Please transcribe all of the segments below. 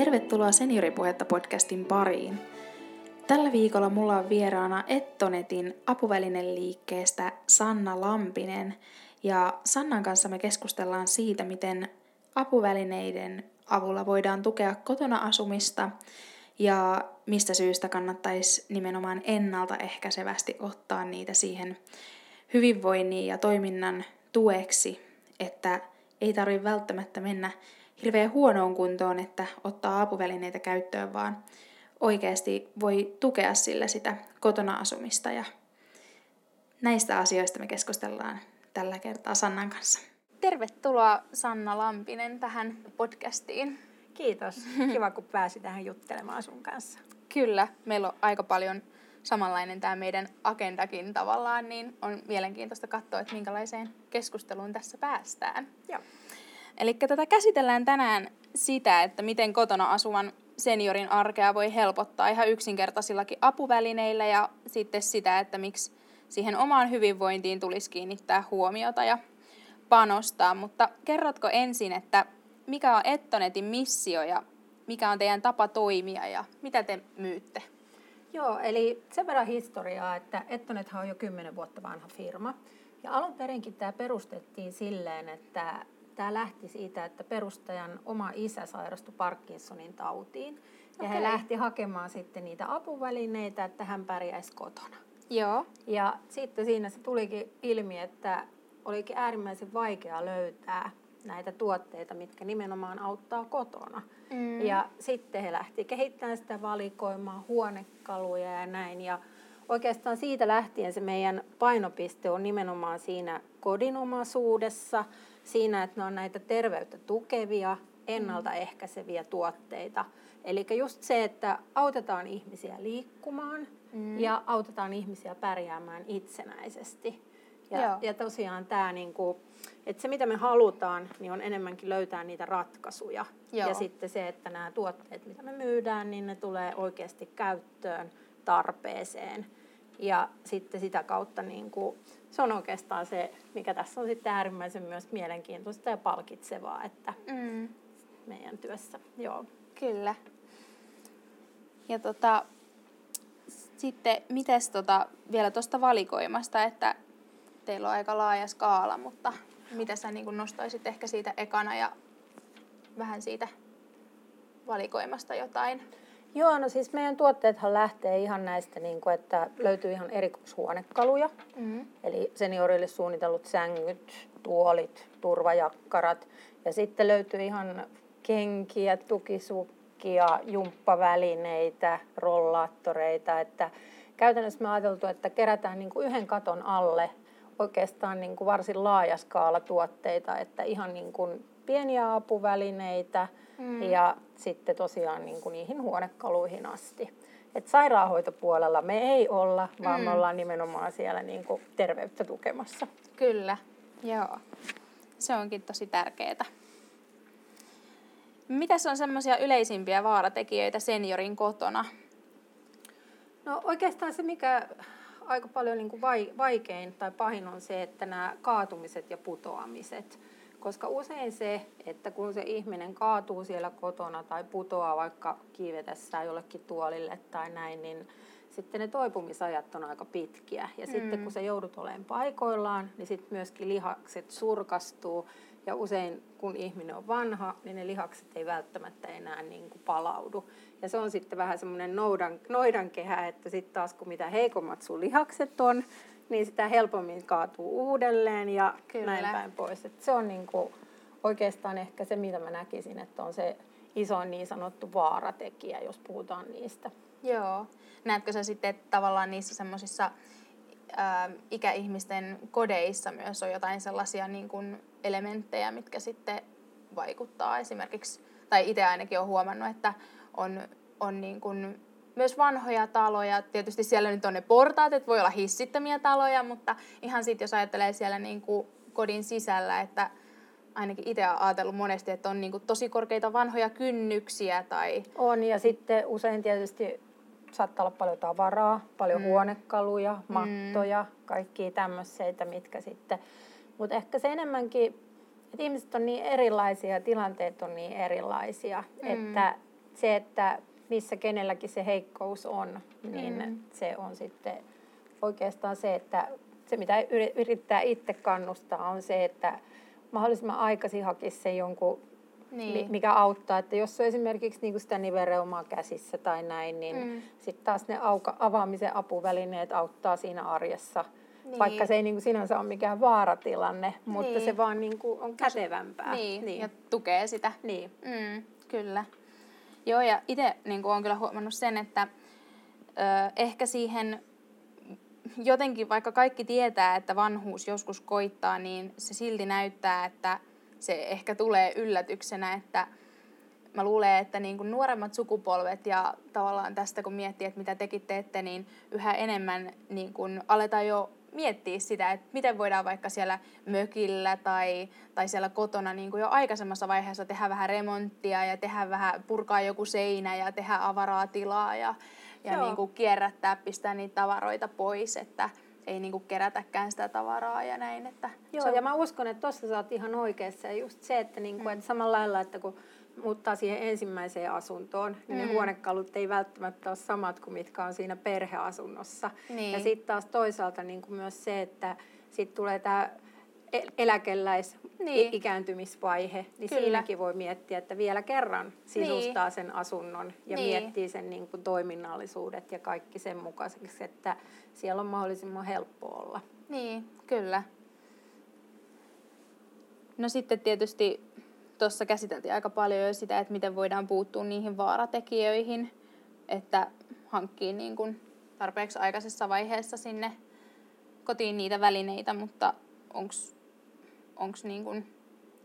Tervetuloa Senioripuhetta podcastin pariin. Tällä viikolla mulla on vieraana Ettonetin apuvälineliikkeestä Sanna Lampinen. Ja Sannan kanssa me keskustellaan siitä, miten apuvälineiden avulla voidaan tukea kotona asumista ja mistä syystä kannattaisi nimenomaan ennaltaehkäisevästi ottaa niitä siihen hyvinvoinnin ja toiminnan tueksi, että ei tarvitse välttämättä mennä hirveän huonoon kuntoon, että ottaa apuvälineitä käyttöön, vaan oikeasti voi tukea sillä sitä kotona asumista ja näistä asioista me keskustellaan tällä kertaa Sannan kanssa. Tervetuloa Sanna Lampinen tähän podcastiin. Kiitos. Kiva, kun pääsi tähän juttelemaan sun kanssa. Kyllä, meillä on aika paljon samanlainen tämä meidän agendakin tavallaan, niin on mielenkiintoista katsoa, että minkälaiseen keskusteluun tässä päästään. Joo. Eli tätä käsitellään tänään sitä, että miten kotona asuvan seniorin arkea voi helpottaa ihan yksinkertaisillakin apuvälineillä ja sitten sitä, että miksi siihen omaan hyvinvointiin tulisi kiinnittää huomiota ja panostaa. Mutta kerrotko ensin, että mikä on Ettonetin missio ja mikä on teidän tapa toimia ja mitä te myytte? Joo, eli sen verran historiaa, että Ettonethan on jo kymmenen vuotta vanha firma. Ja alun perinkin tämä perustettiin silleen, että tämä lähti siitä, että perustajan oma isä sairastui Parkinsonin tautiin. Ja okay. he lähti hakemaan sitten niitä apuvälineitä, että hän pärjäisi kotona. Joo. Ja sitten siinä se tulikin ilmi, että olikin äärimmäisen vaikea löytää näitä tuotteita, mitkä nimenomaan auttaa kotona. Mm. Ja sitten he lähti kehittämään sitä valikoimaa, huonekaluja ja näin. Ja oikeastaan siitä lähtien se meidän painopiste on nimenomaan siinä kodinomaisuudessa, siinä, että ne on näitä terveyttä tukevia, ennaltaehkäiseviä tuotteita. Eli just se, että autetaan ihmisiä liikkumaan mm. ja autetaan ihmisiä pärjäämään itsenäisesti. Ja, ja tosiaan tämä, niinku, että se mitä me halutaan, niin on enemmänkin löytää niitä ratkaisuja. Joo. Ja sitten se, että nämä tuotteet, mitä me myydään, niin ne tulee oikeasti käyttöön, tarpeeseen. Ja sitten sitä kautta niin kuin, se on oikeastaan se, mikä tässä on sitten äärimmäisen myös mielenkiintoista ja palkitsevaa, että mm. meidän työssä. Joo. Kyllä. Ja tota, sitten mites tota, vielä tuosta valikoimasta, että teillä on aika laaja skaala, mutta mitä sä niin nostaisit ehkä siitä ekana ja vähän siitä valikoimasta jotain? Joo, no siis meidän tuotteethan lähtee ihan näistä, niin kuin, että löytyy ihan erikoishuonekaluja. Mm-hmm. Eli seniorille suunnitellut sängyt, tuolit, turvajakkarat. Ja sitten löytyy ihan kenkiä, tukisukkia, jumppavälineitä, rollaattoreita. Että käytännössä me ajateltu, että kerätään niin kuin yhden katon alle oikeastaan niin kuin varsin laaja skaala tuotteita, että ihan niin kuin pieniä apuvälineitä mm. ja sitten tosiaan niin kuin niihin huonekaluihin asti. Et sairaanhoitopuolella me ei olla, vaan mm. me ollaan nimenomaan siellä niin kuin terveyttä tukemassa. Kyllä, joo. Se onkin tosi tärkeää. Mitäs on semmoisia yleisimpiä vaaratekijöitä seniorin kotona? No oikeastaan se, mikä aika paljon niin kuin vaikein tai pahin on se, että nämä kaatumiset ja putoamiset. Koska usein se, että kun se ihminen kaatuu siellä kotona tai putoaa vaikka kiivetessään jollekin tuolille tai näin, niin sitten ne toipumisajat on aika pitkiä. Ja mm. sitten kun sä joudut olemaan paikoillaan, niin sitten myöskin lihakset surkastuu. Ja usein kun ihminen on vanha, niin ne lihakset ei välttämättä enää niin kuin palaudu. Ja se on sitten vähän semmoinen noidan, noidankehä, että sitten taas kun mitä heikommat sun lihakset on, niin sitä helpommin kaatuu uudelleen ja Kyllä. näin päin pois. Et se on niin kuin oikeastaan ehkä se, mitä mä näkisin, että on se iso niin sanottu vaaratekijä, jos puhutaan niistä. Joo. Näetkö sä sitten, että tavallaan niissä semmoisissa ikäihmisten kodeissa myös on jotain sellaisia niin kuin elementtejä, mitkä sitten vaikuttaa esimerkiksi, tai itse ainakin olen huomannut, että on, on niin kuin myös vanhoja taloja. Tietysti siellä nyt on ne portaat, että voi olla hissittömiä taloja, mutta ihan sitten jos ajattelee siellä niin kuin kodin sisällä, että ainakin itse olen ajatellut monesti, että on niin kuin tosi korkeita vanhoja kynnyksiä. Tai... On ja sitten usein tietysti saattaa olla paljon tavaraa, paljon mm. huonekaluja, mm. mattoja, mm. kaikkia tämmöisiä, mitkä sitten... Mutta ehkä se enemmänkin, että ihmiset on niin erilaisia ja tilanteet on niin erilaisia, mm. että se, että missä kenelläkin se heikkous on, niin mm. se on sitten oikeastaan se, että se mitä yrittää itse kannustaa on se, että mahdollisimman aikaisin hakisi se jonkun, niin. mikä auttaa. Että jos on esimerkiksi niin sitä nivelreumaa käsissä tai näin, niin mm. sitten taas ne auka, avaamisen apuvälineet auttaa siinä arjessa. Niin. Vaikka se ei niin kuin sinänsä ole mikään vaaratilanne, mutta niin. se vaan niin kuin on kätevämpää. Niin. niin, ja tukee sitä. Niin. Mm, kyllä. Joo, ja itse niin olen kyllä huomannut sen, että ö, ehkä siihen jotenkin, vaikka kaikki tietää, että vanhuus joskus koittaa, niin se silti näyttää, että se ehkä tulee yllätyksenä, että mä luulen, että niin kuin nuoremmat sukupolvet ja tavallaan tästä kun miettii, että mitä tekin teette, niin yhä enemmän niin kuin aletaan jo miettiä sitä, että miten voidaan vaikka siellä mökillä tai, tai siellä kotona niin kuin jo aikaisemmassa vaiheessa tehdä vähän remonttia ja tehdä vähän, purkaa joku seinä ja tehdä avaraa tilaa ja, ja niin kuin kierrättää, pistää niitä tavaroita pois, että ei niin kuin kerätäkään sitä tavaraa ja näin. Että Joo, on... ja mä uskon, että tuossa sä oot ihan oikeassa. Ja just se, että, niin kuin, mm. että samalla lailla, että kun muuttaa siihen ensimmäiseen asuntoon, niin mm. ne huonekalut ei välttämättä ole samat kuin mitkä on siinä perheasunnossa. Niin. Ja sitten taas toisaalta niin kuin myös se, että sitten tulee tämä eläkeläis niin. ikääntymisvaihe, niin Kyllä. siinäkin voi miettiä, että vielä kerran sisustaa niin. sen asunnon ja niin. miettii sen niin kuin toiminnallisuudet ja kaikki sen mukaiseksi, että siellä on mahdollisimman helppo olla. Niin, kyllä. No sitten tietysti tuossa käsiteltiin aika paljon jo sitä, että miten voidaan puuttua niihin vaaratekijöihin, että hankkii niin kuin tarpeeksi aikaisessa vaiheessa sinne kotiin niitä välineitä, mutta onko onks niin kuin,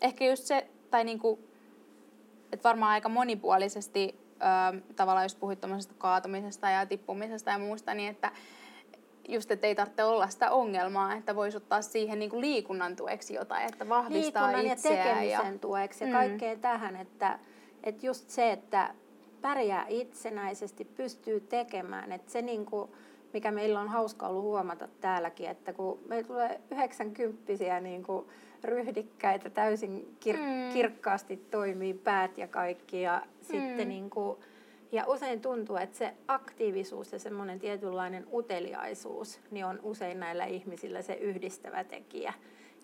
ehkä just se, tai niin kuin, että varmaan aika monipuolisesti ö, tavallaan jos puhuit kaatumisesta ja tippumisesta ja muusta, niin että just, että ei tarvitse olla sitä ongelmaa, että voisi ottaa siihen niin kuin liikunnan tueksi jotain, että vahvistaa liikunnan itseään. ja tekemisen ja... tueksi ja mm. kaikkea tähän, että, että just se, että pärjää itsenäisesti, pystyy tekemään, että se niin kuin, mikä meillä on hauska ollut huomata täälläkin, että kun meillä tulee 90 niin kuin ryhdikkäitä, täysin kir- mm. kirkkaasti toimii päät ja kaikki ja mm. sitten niin kuin, ja usein tuntuu, että se aktiivisuus ja semmoinen tietynlainen uteliaisuus niin on usein näillä ihmisillä se yhdistävä tekijä.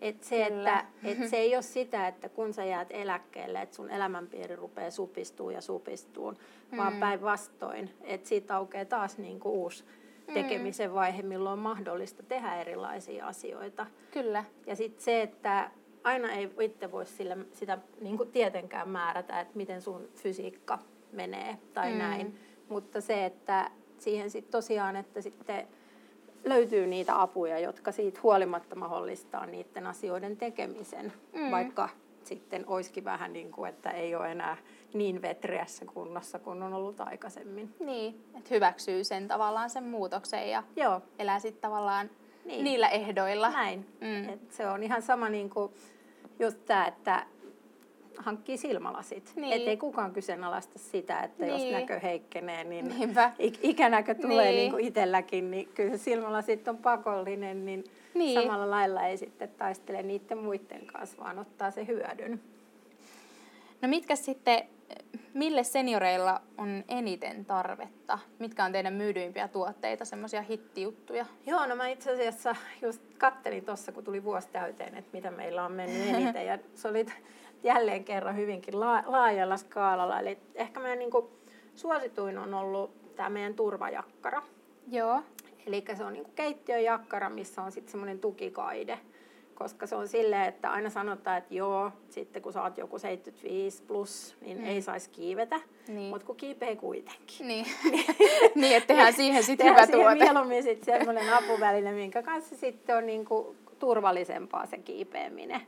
Et se, että, et se ei ole sitä, että kun sä jäät eläkkeelle, että sun elämänpiiri rupeaa supistuu ja supistuu, mm. vaan päinvastoin, että siitä aukeaa taas niinku uusi mm. tekemisen vaihe, milloin on mahdollista tehdä erilaisia asioita. Kyllä. Ja sitten se, että aina ei itse voi sillä, sitä niin tietenkään määrätä, että miten sun fysiikka menee tai mm. näin. Mutta se, että siihen sitten tosiaan, että sitten löytyy niitä apuja, jotka siitä huolimatta mahdollistaa niiden asioiden tekemisen, mm. vaikka sitten olisikin vähän niin kuin, että ei ole enää niin vetreässä kunnossa kuin on ollut aikaisemmin. Niin, että hyväksyy sen tavallaan sen muutoksen ja Joo. elää sitten tavallaan niin. niillä ehdoilla. Näin. Mm. Et se on ihan sama niin kuin just tämä, että hankkii silmälasit. Niin. Että ei kukaan kyseenalaista sitä, että niin. jos näkö heikkenee, niin Niinpä. ikänäkö tulee niin. niin kuin itselläkin, niin kyllä silmälasit on pakollinen, niin, niin samalla lailla ei sitten taistele niiden muiden kanssa, vaan ottaa se hyödyn. No mitkä sitten, mille senioreilla on eniten tarvetta? Mitkä on teidän myydyimpiä tuotteita, semmoisia hittijuttuja? Joo, no mä itse asiassa just kattelin tuossa, kun tuli vuosi täyteen, että mitä meillä on mennyt eniten. Ja se oli jälleen kerran hyvinkin laajalla skaalalla. Eli ehkä meidän niin kuin suosituin on ollut tämä meidän turvajakkara. Joo. Eli se on niin kuin keittiöjakkara, missä on sitten semmoinen tukikaide. Koska se on silleen, että aina sanotaan, että joo, sitten kun sä oot joku 75 plus, niin mm. ei saisi kiivetä. Niin. Mutta kun kiipee kuitenkin. Niin, niin että tehdään siihen sitten hyvä siihen tuote. mieluummin sitten semmoinen apuväline, minkä kanssa sitten on niinku turvallisempaa se kiipeäminen.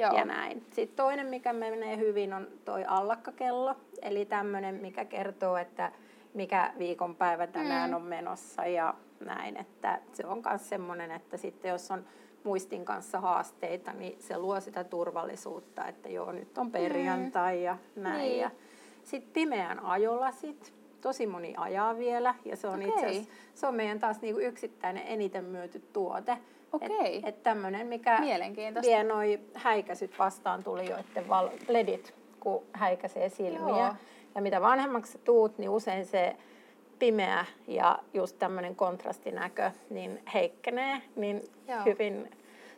Joo. ja näin. Sitten toinen, mikä menee hyvin, on toi allakkakello, eli tämmöinen, mikä kertoo, että mikä viikonpäivä tänään mm. on menossa ja näin. Että se on myös semmoinen, että sitten jos on muistin kanssa haasteita, niin se luo sitä turvallisuutta, että joo, nyt on perjantai mm. ja näin. Niin. Ja sitten pimeän ajolasit, tosi moni ajaa vielä ja se on okay. itse asiassa, se on meidän taas niinku yksittäinen eniten myyty tuote. Okei. Että et tämmöinen, mikä vie noi häikäisyt vastaan tulijoiden val- ledit, kun häikäisee silmiä. Joo. Ja mitä vanhemmaksi tuut, niin usein se pimeä ja just tämmöinen kontrastinäkö niin heikkenee, niin Joo. hyvin,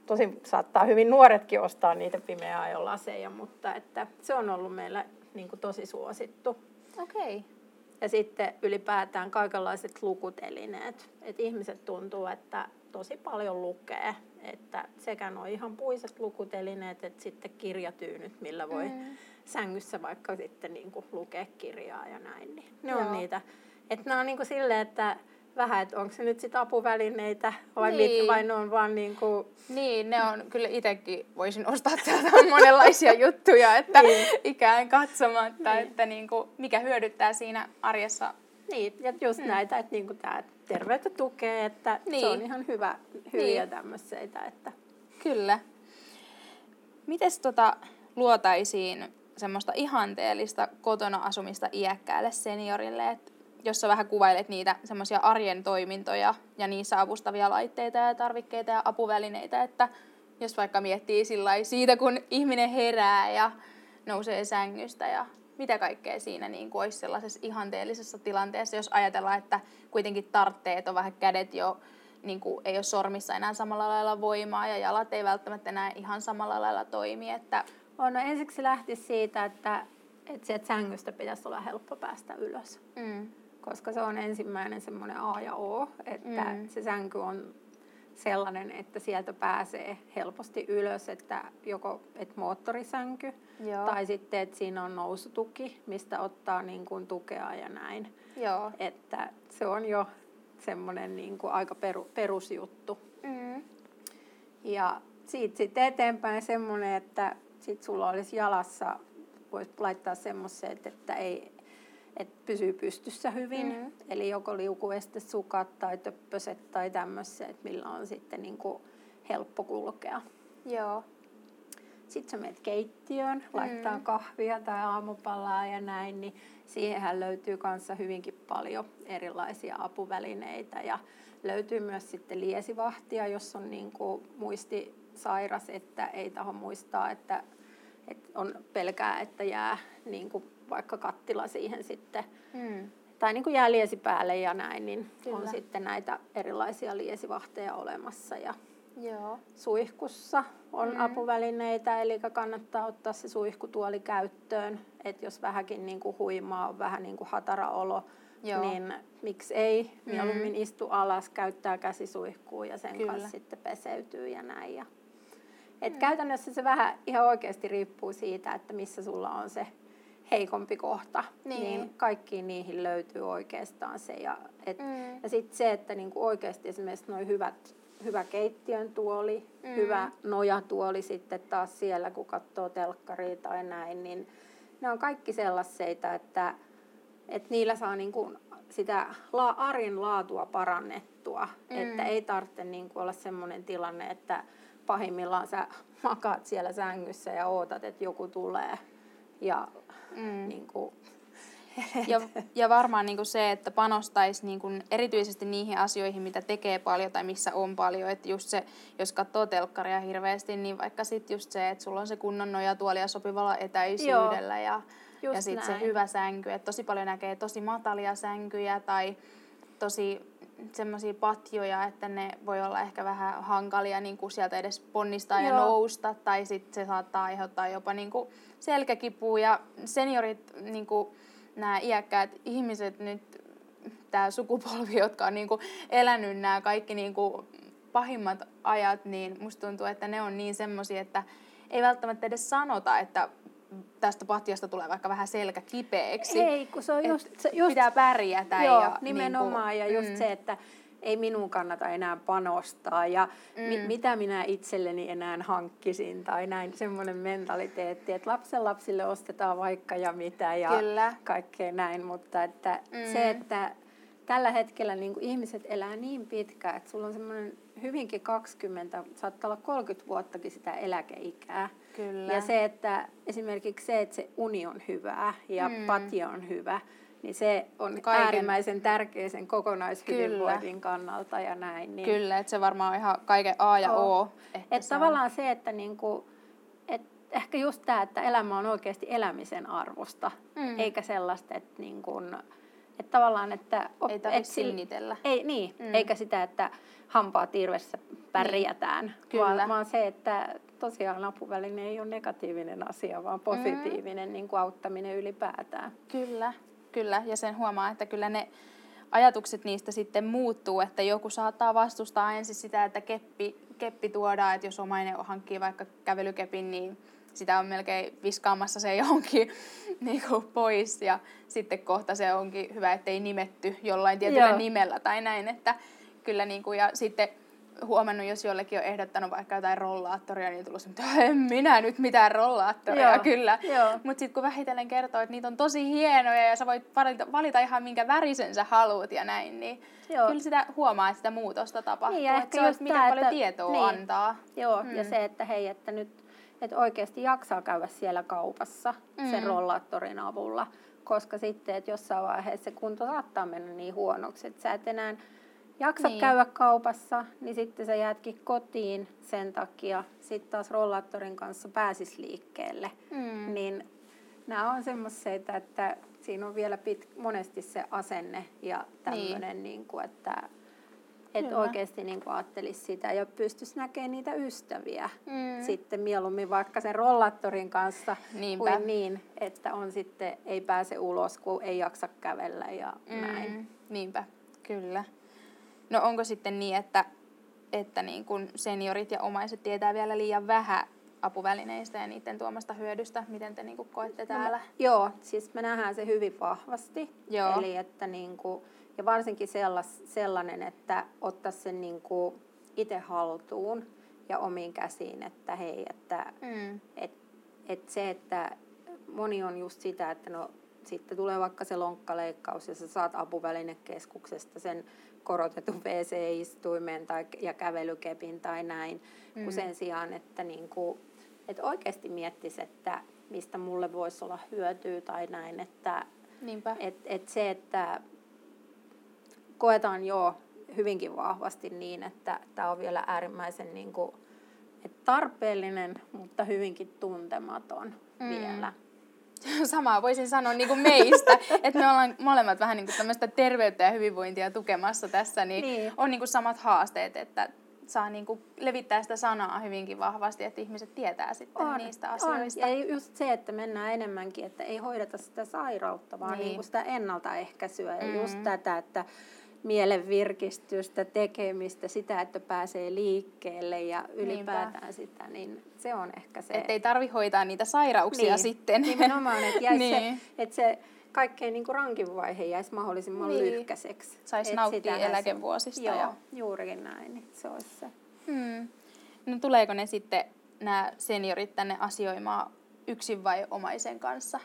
tosi saattaa hyvin nuoretkin ostaa niitä pimeää ajon laseja, mutta että se on ollut meillä niin kuin tosi suosittu. Okei. Okay. Ja sitten ylipäätään kaikenlaiset lukutelineet. Et ihmiset tuntuu, että tosi paljon lukee. Että sekä nuo ihan puiset lukutelineet, että sitten kirjatyynyt, millä voi mm. sängyssä vaikka sitten niin kuin lukea kirjaa ja näin. Niin ne Joo. on niitä. Että nämä on niin kuin silleen, että vähän, että onko se nyt sitten apuvälineitä vai, Niin. niin. mit, vai ne on vaan niin kuin, Niin, ne on kyllä itsekin voisin ostaa täältä monenlaisia juttuja, että Niin. ikään katsomatta, Niin. että niinku, mikä hyödyttää siinä arjessa. Niin, ja just mm. näitä, että niin kuin tämä terveyttä tukee, että niin. se Niin. on ihan hyvä, hyviä Niin. tämmöisiä, että Kyllä. Mites tota luotaisiin semmoista ihanteellista kotona asumista iäkkäälle seniorille, että jos sä vähän kuvailet niitä semmoisia arjen toimintoja ja niissä avustavia laitteita ja tarvikkeita ja apuvälineitä, että jos vaikka miettii sillä siitä, kun ihminen herää ja nousee sängystä ja mitä kaikkea siinä niin kuin olisi sellaisessa ihanteellisessa tilanteessa, jos ajatellaan, että kuitenkin tartteet on vähän kädet jo, niin kuin ei ole sormissa enää samalla lailla voimaa ja jalat ei välttämättä enää ihan samalla lailla toimi, että On, no ensiksi lähti siitä, että, että sieltä sängystä pitäisi olla helppo päästä ylös. mm, Koska se on ensimmäinen semmoinen A ja O, että Mm. se sänky on sellainen, että sieltä pääsee helposti ylös, että joko et moottorisänky Joo. tai sitten, että siinä on nousutuki, mistä ottaa niin kuin tukea ja näin. joo. Että se on jo semmoinen niin kuin aika peru, perusjuttu. Mm, Ja siitä sitten eteenpäin semmoinen, että sit sulla olisi jalassa, voisi laittaa semmoiset, että ei, että pysyy pystyssä hyvin. Mhm. Mm. Eli joko liukuestesukat tai töppöset tai tämmöiset, millä on sitten niin kuin helppo kulkea. joo. Sitten sä menet keittiöön, laittaa Mm. kahvia tai aamupalaa ja näin, niin siihenhän löytyy kanssa hyvinkin paljon erilaisia apuvälineitä. Ja löytyy myös sitten liesivahtia, jos on niin kuin muistisairas, että ei taho muistaa, että, että on pelkää, että jää niin kuin vaikka kattila siihen sitten Mm, tai niin kuin jää liesi päälle ja näin, niin Kyllä. on sitten näitä erilaisia liesivahteja olemassa. Ja joo. suihkussa on Mm. mm. apuvälineitä, eli kannattaa ottaa se suihkutuoli käyttöön, että jos vähänkin niin kuin huimaa on vähän niin kuin hatara olo, Joo. niin miksi ei, Mm. mieluummin istu alas, käyttää käsisuihkua ja sen Kyllä. kanssa sitten peseytyy ja näin. Ja, et Käytännössä se vähän ihan oikeasti riippuu siitä, että missä sulla on se heikompi kohta, Niin. niin kaikkiin niihin löytyy oikeastaan se. Ja, et, Mm. ja sitten se, että niinku oikeasti esimerkiksi nuo hyvät, hyvä keittiön tuoli, Mm. hyvä nojatuoli sitten taas siellä, kun katsoo telkkaria tai näin, niin ne on kaikki sellaisia, että, että niillä saa niinku sitä la, arjen laatua parannettua. Mm. Että ei tarvitse niinku olla semmoinen tilanne, että pahimmillaan sä makaat siellä sängyssä ja ootat, että joku tulee. Ja Mm. niin kuin, Ja, ja varmaan niin kuin se, että panostaisi niin kuin erityisesti niihin asioihin, mitä tekee paljon tai missä on paljon. Että just se, jos katsoo telkkaria hirveästi, niin vaikka sitten just se, että sulla on se kunnon nojatuoli ja sopivalla etäisyydellä ja, Just ja sitten se hyvä sänky. Että tosi paljon näkee tosi matalia sänkyjä tai tosi semmoisia patjoja, että ne voi olla ehkä vähän hankalia niin kuin sieltä edes ponnistaa ja Joo. nousta. Tai sitten se saattaa aiheuttaa jopa niin kuin selkäkipua ja seniorit, niin kuin nämä iäkkäät ihmiset nyt, tämä sukupolvi, jotka on niin kuin elänyt nämä kaikki niin kuin pahimmat ajat, niin musta tuntuu, että ne on niin semmoisia, että ei välttämättä edes sanota, että tästä patjasta tulee vaikka vähän selkä kipeäksi. Ei, kun se on just, se, just pitää pärjätä. joo, ja nimenomaan. Niin ja just mm, se, että ei minun kannata enää panostaa ja mm. mi, mitä minä itselleni enää hankkisin tai näin semmoinen mentaliteetti, että lapsen lapsille ostetaan vaikka ja mitä ja Kyllä. kaikkea näin, mutta että Mm. se, että tällä hetkellä niin kuin ihmiset elää niin pitkään, että sulla on semmoinen hyvinkin 20, saattaa olla 30 vuottakin sitä eläkeikää. Kyllä. Ja se, että esimerkiksi se, että se uni on hyvää ja Mm. patja on hyvä, niin se on Kaiken- äärimmäisen tärkeä sen kokonaishyvinvoinnin kannalta ja näin. Niin Kyllä, että se varmaan on ihan kaiken A ja Joo. O. Että se on- tavallaan se, että niinku, et, ehkä just tämä, että elämä on oikeasti elämisen arvosta, mm. eikä sellaista, että niin kun, että tavallaan, että... Ei tarvitse sinnitellä. Ei, niin, mm. eikä sitä, että hampaa tirvessä pärjätään, niin. Kyllä. Vaan, vaan se, että tosiaan apuväline ei ole negatiivinen asia, vaan positiivinen mm. niin kuin auttaminen ylipäätään. Kyllä, kyllä. Ja sen huomaa, että kyllä ne ajatukset niistä sitten muuttuu, että joku saattaa vastustaa ensin sitä, että keppi, keppi tuodaan, että jos omainen hankkii vaikka kävelykepin, niin sitä on melkein viskaamassa se johonkin niin kuin pois ja sitten kohta se onkin hyvä, ettei nimetty jollain tietyllä Joo. nimellä tai näin, että kyllä niin kuin, ja sitten huomannut, jos jollekin on ehdottanut vaikka jotain rollaattoria, niin tullut että en minä nyt mitään rollaattoria, Joo, kyllä. Mutta sitten kun vähitellen kertoo, että niitä on tosi hienoja ja sä voit valita, valita ihan minkä värisen sä haluat ja näin, niin Joo. kyllä sitä huomaa, että sitä muutosta tapahtuu. Niin, että se on, miten tämä, paljon että, tietoa niin. antaa. Joo, mm. ja se, että hei, että nyt että oikeasti jaksaa käydä siellä kaupassa mm. sen rollaattorin avulla, koska sitten, että jossain vaiheessa se kunto saattaa mennä niin huonoksi, että sä et enää jaksa niin. käydä kaupassa, niin sitten sä jäätkin kotiin sen takia. Sitten taas rollaattorin kanssa pääsis liikkeelle. Mm. Niin nämä on semmoisia, että siinä on vielä pit, monesti se asenne ja tämmöinen, niin. niin kuin, että et oikeasti niin ajattelisi sitä ja pystyisi näkemään niitä ystäviä mm. sitten mieluummin vaikka sen rollaattorin kanssa Niinpä. kuin niin, että on sitten, ei pääse ulos, kun ei jaksa kävellä ja mm. näin. Niinpä, kyllä. No onko sitten niin, että, että niin kun seniorit ja omaiset tietää vielä liian vähän apuvälineistä ja niiden tuomasta hyödystä? Miten te niin koette täällä? No, joo, siis me nähdään se hyvin vahvasti. Joo. Eli että niin kuin, ja varsinkin sellas, sellainen, että ottaa sen niin kuin itse haltuun ja omiin käsiin, että hei, että mm. et, et se, että moni on just sitä, että no sitten tulee vaikka se lonkkaleikkaus ja sä saat apuvälinekeskuksesta sen korotetun WC-istuimen tai, ja kävelykepin tai näin, mm. kun sen sijaan, että niin kuin, että oikeasti miettisi, että mistä mulle voisi olla hyötyä tai näin, että et, et se, että koetaan jo hyvinkin vahvasti niin, että tämä on vielä äärimmäisen niin kuin, että tarpeellinen, mutta hyvinkin tuntematon mm. vielä. Samaa voisin sanoa niin kuin meistä, että me ollaan molemmat vähän niin kuin tämmöistä terveyttä ja hyvinvointia tukemassa tässä, niin, niin. on niin kuin samat haasteet, että saa niin kuin levittää sitä sanaa hyvinkin vahvasti, että ihmiset tietää sitten on, niistä asioista. On. Ja just se, että mennään enemmänkin, että ei hoideta sitä sairautta, vaan niin. Niin kuin sitä ennaltaehkäisyä. Mm-hmm. Ja just mm. tätä, että mielen virkistystä, tekemistä, sitä, että pääsee liikkeelle ja ylipäätään Niinpä. sitä, niin se on ehkä se. Että ei tarvi hoitaa niitä sairauksia niin. sitten. Nimenomaan, että niin. se, että se kaikkein niin kuin rankin vaihe jäisi mahdollisimman niin. lyhkäiseksi. Saisi nauttia eläkevuosista. Joo, ja... juurikin näin, niin se olisi se. Hmm. No tuleeko ne sitten nämä seniorit tänne asioimaan yksin vai omaisen kanssa?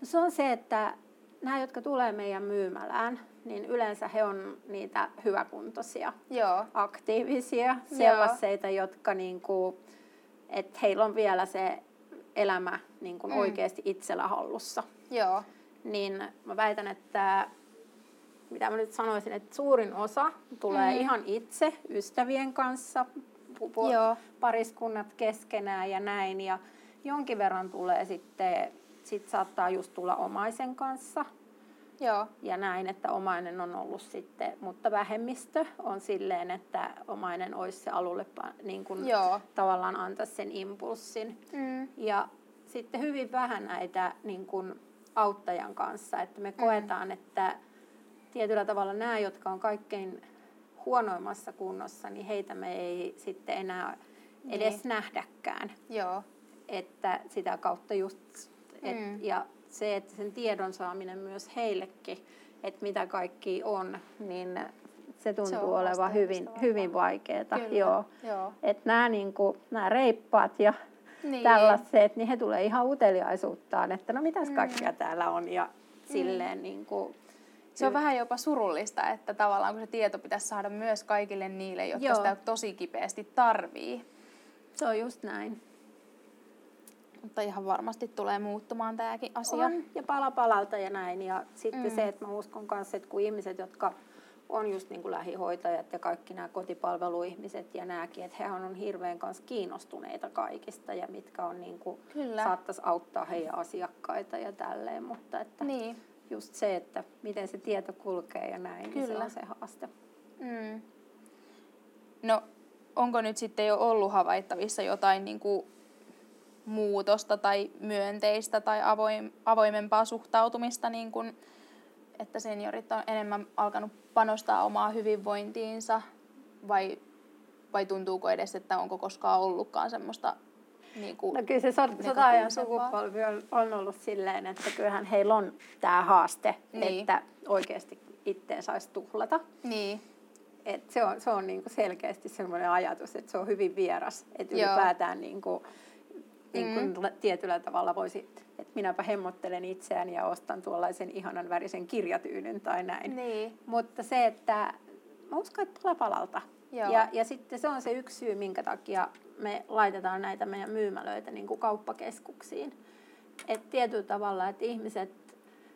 No se on se, että nämä, jotka tulee meidän myymälään, niin yleensä he on niitä hyväkuntoisia, Joo. aktiivisia, sellaisia, jotka niinku, että heillä on vielä se elämä niin kuin mm. oikeasti itsellä hallussa. Joo. Niin mä väitän, että mitä mä nyt sanoisin, että suurin osa tulee mm. ihan itse ystävien kanssa, Joo. pariskunnat keskenään ja näin. Ja jonkin verran tulee sitten, sit saattaa just tulla omaisen kanssa. Joo. Ja näin, että omainen on ollut sitten, mutta vähemmistö on silleen, että omainen olisi se alulle niin kuin Joo. tavallaan antaa sen impulssin. Mm. Ja sitten hyvin vähän näitä niin kuin auttajan kanssa, että me mm. koetaan, että tietyllä tavalla nämä, jotka on kaikkein huonoimmassa kunnossa, niin heitä me ei sitten enää edes niin. nähdäkään. Joo. Että sitä kautta just, et, mm. ja se, että sen tiedon saaminen myös heillekin, että mitä kaikki on, niin se tuntuu se olevan hyvin, hyvin vaikeaa. Joo. Joo. Että nämä, niin kuin, nämä reippaat ja niin. tällaiset, niin he tulee ihan uteliaisuuttaan, että no mitäs mm. kaikkea mm. täällä on ja mm. silleen niin kuin, se on vähän jopa surullista, että tavallaan kun se tieto pitäisi saada myös kaikille niille, jotka Joo. sitä tosi kipeästi tarvii. Se on just näin. Mutta ihan varmasti tulee muuttumaan tämäkin asia. On, ja pala palalta ja näin. Ja sitten mm. se, että mä uskon kanssa, että kun ihmiset, jotka on just niin kuin lähihoitajat ja kaikki nämä kotipalveluihmiset ja nämäkin, että he on hirveän kanssa kiinnostuneita kaikista ja mitkä on niin kuin, saattaisi auttaa heidän asiakkaita ja tälleen, mutta että niin. just se, että miten se tieto kulkee ja näin, Kyllä. niin se on se haaste. Mm. No, onko nyt sitten jo ollut havaittavissa jotain niin kuin muutosta tai myönteistä tai avoim, avoimempaa suhtautumista, niin kuin, että seniorit on enemmän alkanut panostaa omaa hyvinvointiinsa vai, vai tuntuuko edes, että onko koskaan ollutkaan semmoista niin kuin No kyllä se sota-ajan sukupolvi on, on ollut silleen, että kyllähän heillä on tämä haaste, niin. että oikeasti itteen saisi tuhlata. Niin. Et se on, se on niinku selkeästi sellainen ajatus, että se on hyvin vieras, että ylipäätään niinku, niin kuin mm. tietyllä tavalla voisi, että minäpä hemmottelen itseäni ja ostan tuollaisen ihanan värisen kirjatyynyn tai näin. Niin. Mutta se, että mä uskon, että pala palalta. Ja, ja sitten se on se yksi syy, minkä takia me laitetaan näitä meidän myymälöitä niin kuin kauppakeskuksiin. Et tietyllä tavalla, että ihmiset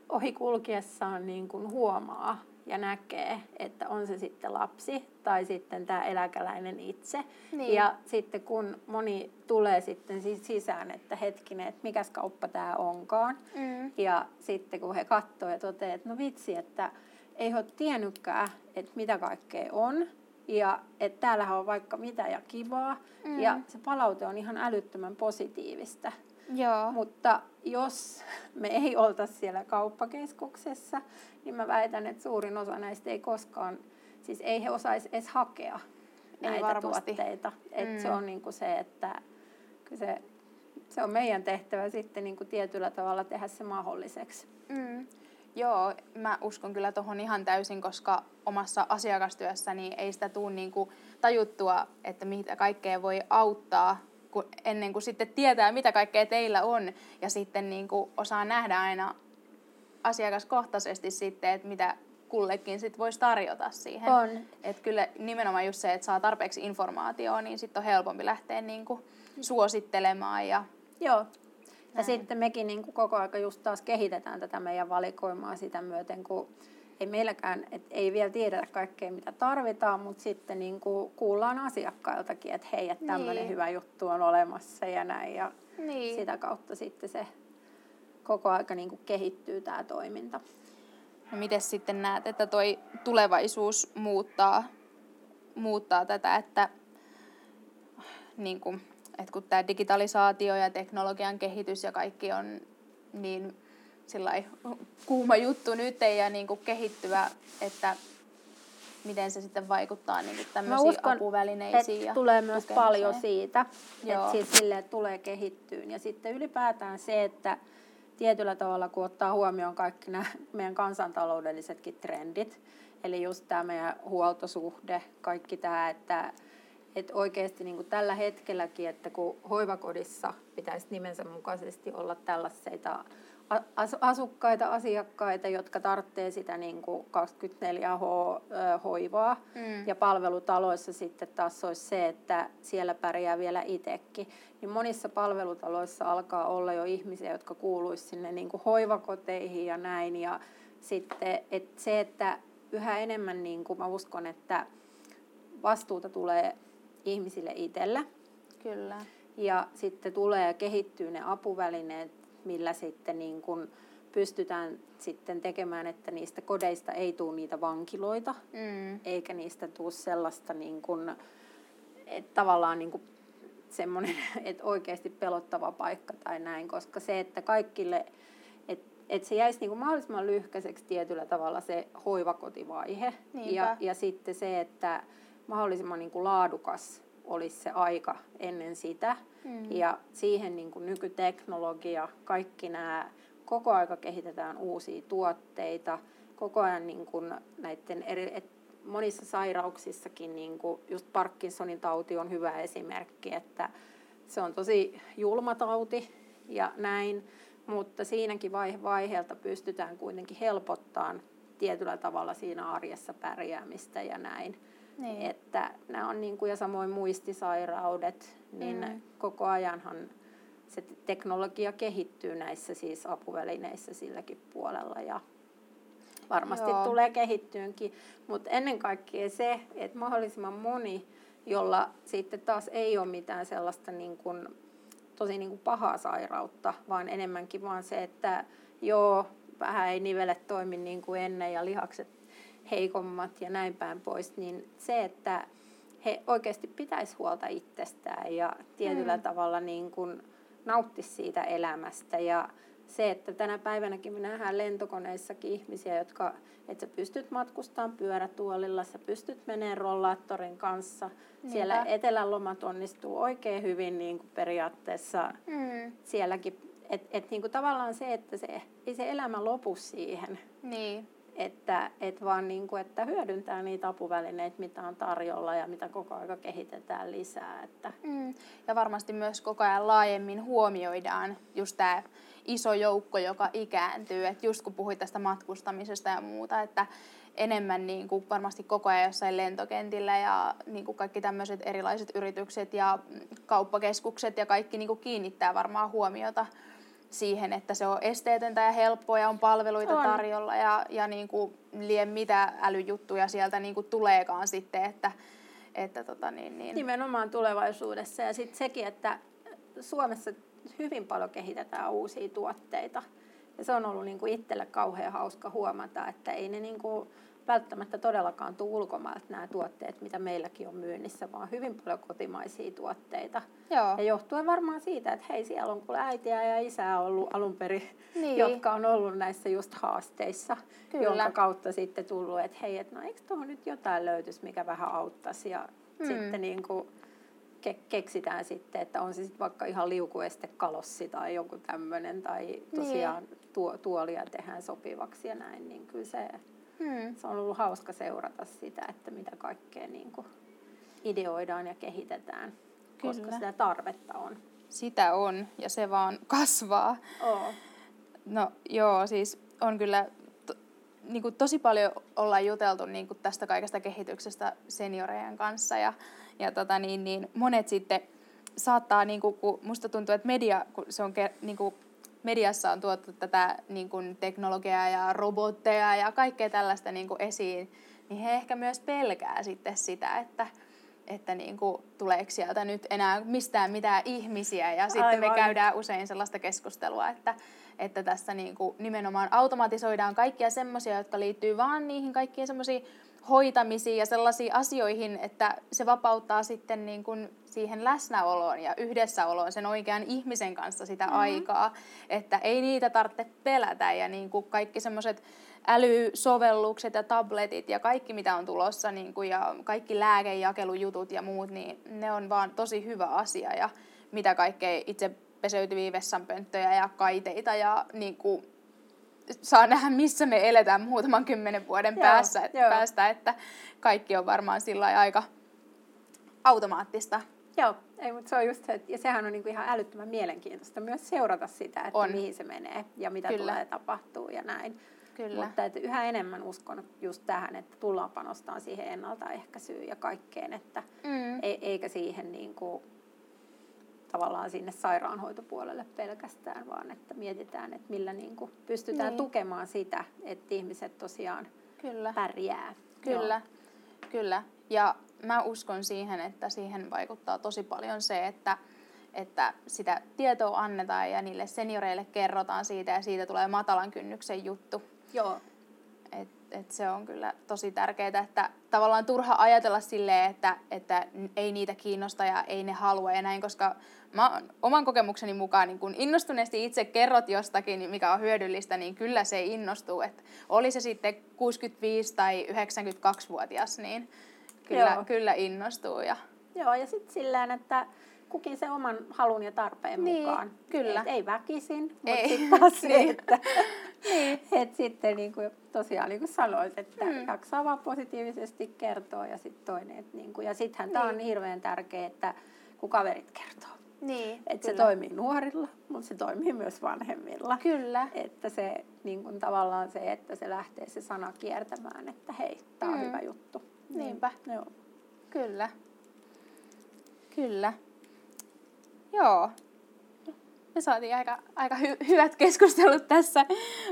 ohi kulkiessaan niin kuin huomaa, ja näkee, että on se sitten lapsi tai sitten tämä eläkeläinen itse. Niin. Ja sitten kun moni tulee sitten sisään, että hetkinen, että mikäs kauppa tämä onkaan. Mm. Ja sitten kun he katsoo ja toteaa, että no vitsi, että ei ole tiennytkään, että mitä kaikkea on. Ja että täällähän on vaikka mitä ja kivaa. Mm. Ja se palaute on ihan älyttömän positiivista. Joo. Mutta jos me ei oltaisi siellä kauppakeskuksessa, niin mä väitän, että suurin osa näistä ei koskaan, siis ei he osaisi edes hakea näitä varmasti. tuotteita. Et mm. Se on niinku se, että se, se on meidän tehtävä sitten niinku tietyllä tavalla tehdä se mahdolliseksi. Mm. Joo, mä uskon kyllä tuohon ihan täysin, koska omassa asiakastyössäni ei sitä tule niinku tajuttua, että mitä kaikkea voi auttaa kun, ennen kuin sitten tietää, mitä kaikkea teillä on ja sitten niin kuin osaa nähdä aina asiakaskohtaisesti sitten, että mitä kullekin sit voisi tarjota siihen. On. Et kyllä nimenomaan just se, että saa tarpeeksi informaatiota, niin sitten on helpompi lähteä niin kuin suosittelemaan. Ja Joo. Ja näin. sitten mekin niin kuin koko ajan just taas kehitetään tätä meidän valikoimaa sitä myöten, kun ei meilläkään, et ei vielä tiedetä kaikkea mitä tarvitaan, mutta sitten niin kuin kuullaan asiakkailtakin, että hei, että tämmöinen niin. hyvä juttu on olemassa ja näin. Ja niin. sitä kautta sitten se koko aika niin kuin kehittyy tämä toiminta. No miten sitten näet, että toi tulevaisuus muuttaa, muuttaa tätä, että, niin kuin, että kun tämä digitalisaatio ja teknologian kehitys ja kaikki on niin kuuma juttu nyt ja niin kuin kehittyvä, että miten se sitten vaikuttaa niin tämmöisiin uskon, apuvälineisiin ja tulee myös tukemiseen. paljon siitä, Joo. että siis sille, että tulee kehittyyn. Ja sitten ylipäätään se, että tietyllä tavalla, kun ottaa huomioon kaikki nämä meidän kansantaloudellisetkin trendit, eli just tämä meidän huoltosuhde, kaikki tämä, että, että oikeasti niin kuin tällä hetkelläkin, että kun hoivakodissa pitäisi nimensä mukaisesti olla tällaisia asukkaita, asiakkaita, jotka tarvitsee sitä niin kuin 24H-hoivaa. Mm. Ja palvelutaloissa sitten taas olisi se, että siellä pärjää vielä itsekin. Niin monissa palvelutaloissa alkaa olla jo ihmisiä, jotka kuuluisivat sinne niin kuin hoivakoteihin ja näin. Ja sitten että se, että yhä enemmän niin kuin mä uskon, että vastuuta tulee ihmisille itsellä. Kyllä. Ja sitten tulee ja kehittyy ne apuvälineet millä sitten niin kuin pystytään sitten tekemään, että niistä kodeista ei tule niitä vankiloita, mm. eikä niistä tule sellaista niin kuin, että tavallaan niin kuin semmoinen, että oikeasti pelottava paikka tai näin, koska se, että kaikille, että että se jäisi niin kuin mahdollisimman lyhkäiseksi tietyllä tavalla se hoivakotivaihe. Ja, ja sitten se, että mahdollisimman niin kuin laadukas olisi se aika ennen sitä. Mm. Ja siihen niin kuin nykyteknologia, kaikki nämä, koko aika kehitetään uusia tuotteita, koko ajan niin kuin näiden eri, et monissa sairauksissakin, niin kuin just Parkinsonin tauti on hyvä esimerkki, että se on tosi julma tauti ja näin, mutta siinäkin vaihe vaiheelta pystytään kuitenkin helpottamaan tietyllä tavalla siinä arjessa pärjäämistä ja näin. Niin. Että nämä on niin kuin, ja samoin muistisairaudet, niin mm. koko ajanhan se teknologia kehittyy näissä siis apuvälineissä silläkin puolella. Ja varmasti Joo. tulee kehittyynkin. Mutta ennen kaikkea se, että mahdollisimman moni, jolla sitten taas ei ole mitään sellaista niin kuin, tosi niin kuin pahaa sairautta, vaan enemmänkin vaan se, että joo, vähän ei nivelet toimi niin kuin ennen ja lihakset heikommat ja näin päin pois, niin se, että he oikeasti pitäisi huolta itsestään ja tietyllä Mm. tavalla niin kuin nauttisi siitä elämästä ja se, että tänä päivänäkin me nähdään lentokoneissakin ihmisiä, jotka, että sä pystyt matkustamaan pyörätuolilla, sä pystyt menemään rollaattorin kanssa. Siellä Niinpä. etelän lomat onnistuu oikein hyvin niin kuin periaatteessa Mm. sielläkin. Että et, niin kuin tavallaan se, että se, ei se elämä lopu siihen, Niin. Että et vaan niin kuin, että hyödyntää niitä apuvälineitä, mitä on tarjolla ja mitä koko ajan kehitetään lisää. Että, Mm. Ja varmasti myös koko ajan laajemmin huomioidaan just tämä iso joukko, joka ikääntyy. Et just kun puhuit tästä matkustamisesta ja muuta, että enemmän niin kuin varmasti koko ajan jossain lentokentillä ja niin kuin kaikki tämmöiset erilaiset yritykset ja kauppakeskukset ja kaikki niin kuin kiinnittää varmaan huomiota siihen, että se on esteetöntä ja helppoa ja on palveluita On. tarjolla ja, ja niin kuin lien mitä älyjuttuja sieltä niin kuin tuleekaan sitten, että, että tota niin, niin. Nimenomaan tulevaisuudessa. Ja sitten sekin, että Suomessa hyvin paljon kehitetään uusia tuotteita. Ja se on ollut niin kuin itselle kauhean hauska huomata, että ei ne niin kuin välttämättä todellakaan tule ulkomailta nämä tuotteet, mitä meilläkin on myynnissä, vaan hyvin paljon kotimaisia tuotteita. Joo. Ja johtuen varmaan siitä, että hei, siellä on kuule äitiä ja isää ollut alun perin, Niin. jotka on ollut näissä just haasteissa, Kyllä. jonka kautta sitten tullut, että hei, että no eikö tuohon nyt jotain löytyisi, mikä vähän auttaisi. Ja Mm. sitten niin kuin ke- keksitään sitten, että on se sitten vaikka ihan liukuestekalossi tai joku tämmöinen, tai tosiaan tuo, tuolia tehdään sopivaksi ja näin, niin kyllä se, Hmm. se on ollut hauska seurata sitä, että mitä kaikkea niin kuin ideoidaan ja kehitetään, koska Kyllä. sitä tarvetta on. Sitä on ja se vaan kasvaa. Oo. No joo, siis on kyllä to, niin kuin tosi paljon ollaan juteltu niin kuin tästä kaikesta kehityksestä senioreiden kanssa ja, ja tota niin, niin monet sitten saattaa, niin kuin, kun musta tuntuu, että media, kun se on niin kuin, mediassa on tuotu tätä niin kuin teknologiaa ja robotteja ja kaikkea tällaista niin kuin esiin, niin he ehkä myös pelkää sitten sitä, että, että niin kuin, tuleeko sieltä nyt enää mistään mitään ihmisiä ja sitten me Aivan. käydään usein sellaista keskustelua, että, että tässä niin kuin nimenomaan automatisoidaan kaikkia semmoisia, jotka liittyy vaan niihin kaikkiin semmoisiin hoitamisiin ja sellaisiin asioihin, että se vapauttaa sitten niin kuin siihen läsnäoloon ja yhdessäoloon sen oikean ihmisen kanssa sitä mm-hmm. aikaa, että ei niitä tarvitse pelätä ja niin kuin kaikki semmoiset älysovellukset ja tabletit ja kaikki mitä on tulossa niin kuin, ja kaikki lääkejakelujutut ja muut, niin ne on vaan tosi hyvä asia ja mitä kaikkea itse peseytyviä vessanpönttöjä ja kaiteita ja niin kuin, saa nähdä, missä me eletään muutaman kymmenen vuoden Joo, päässä, joo. päästä, että kaikki on varmaan sillä aika automaattista. Joo, ei, mutta se on just se, että- ja sehän on niinku ihan älyttömän mielenkiintoista myös seurata sitä, että On. mihin se menee ja mitä Kyllä. tulee tapahtuu ja näin. Kyllä. Mutta että yhä enemmän uskon just tähän, että tullaan panostamaan siihen ennaltaehkäisyyn ja kaikkeen, että Mm. e- eikä siihen niin kuin, tavallaan sinne sairaanhoitopuolelle pelkästään, vaan että mietitään, että millä niin kuin pystytään Niin. tukemaan sitä, että ihmiset tosiaan Kyllä. pärjää. Kyllä, kyllä. Ja mä uskon siihen, että siihen vaikuttaa tosi paljon se, että, että sitä tietoa annetaan ja niille senioreille kerrotaan siitä ja siitä tulee matalan kynnyksen juttu. Joo. Et, et se on kyllä tosi tärkeää, että tavallaan turha ajatella silleen, että, että ei niitä kiinnosta ja ei ne halua ja näin, koska mä oman kokemukseni mukaan, niin kun innostuneesti itse kerrot jostakin, niin mikä on hyödyllistä, niin kyllä se innostuu. Että oli se sitten 65 tai 92-vuotias, niin kyllä, Joo. kyllä innostuu. Ja, Joo, ja sitten silleen, että kukin se oman halun ja tarpeen Niin, mukaan. kyllä. Et ei väkisin, mutta sitten taas se, Niin. että et sitten niin kuin, tosiaan niin kuin sanoit, että Mm. jaksaa vaan positiivisesti kertoa ja sitten toinen. Että niin kuin, ja sittenhän tämä on Niin. hirveän tärkeää, että kun kaverit kertoo. niin, Että se toimii nuorilla, mutta se toimii myös vanhemmilla. Kyllä, Että se niin kuin, tavallaan se, että se lähtee se sana kiertämään, että hei, tämä on Mm. hyvä juttu. Niinpä. Niin, joo. kyllä. Kyllä. Joo. me saatiin aika, aika hy- hyvät keskustelut tässä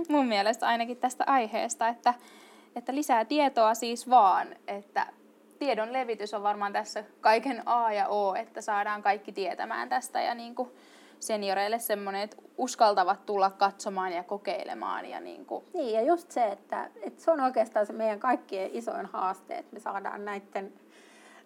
mun mielestä ainakin tästä aiheesta, että, että lisää tietoa siis vaan, että tiedon levitys on varmaan tässä kaiken A ja O, että saadaan kaikki tietämään tästä ja niin kuin senioreille semmoinen, että uskaltavat tulla katsomaan ja kokeilemaan. Ja niin, kuin. niin ja just se, että, että se on oikeastaan se meidän kaikkien isoin haaste, että me saadaan näiden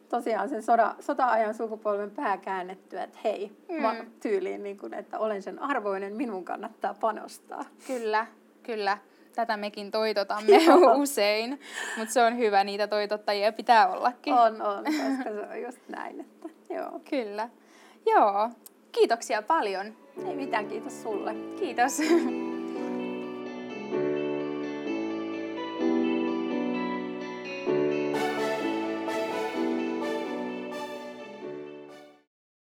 tosiaan sen soda, sota-ajan sukupolven pää käännettyä, että hei, mm. mä tyyliin, niin kuin, että olen sen arvoinen, minun kannattaa panostaa. Kyllä, kyllä. Tätä mekin toitotamme usein, mutta se on hyvä, niitä toitottajia pitää ollakin. On, on, koska se on just näin. Että, joo. Kyllä. Joo, kiitoksia paljon. Ei mitään, kiitos sulle. Kiitos.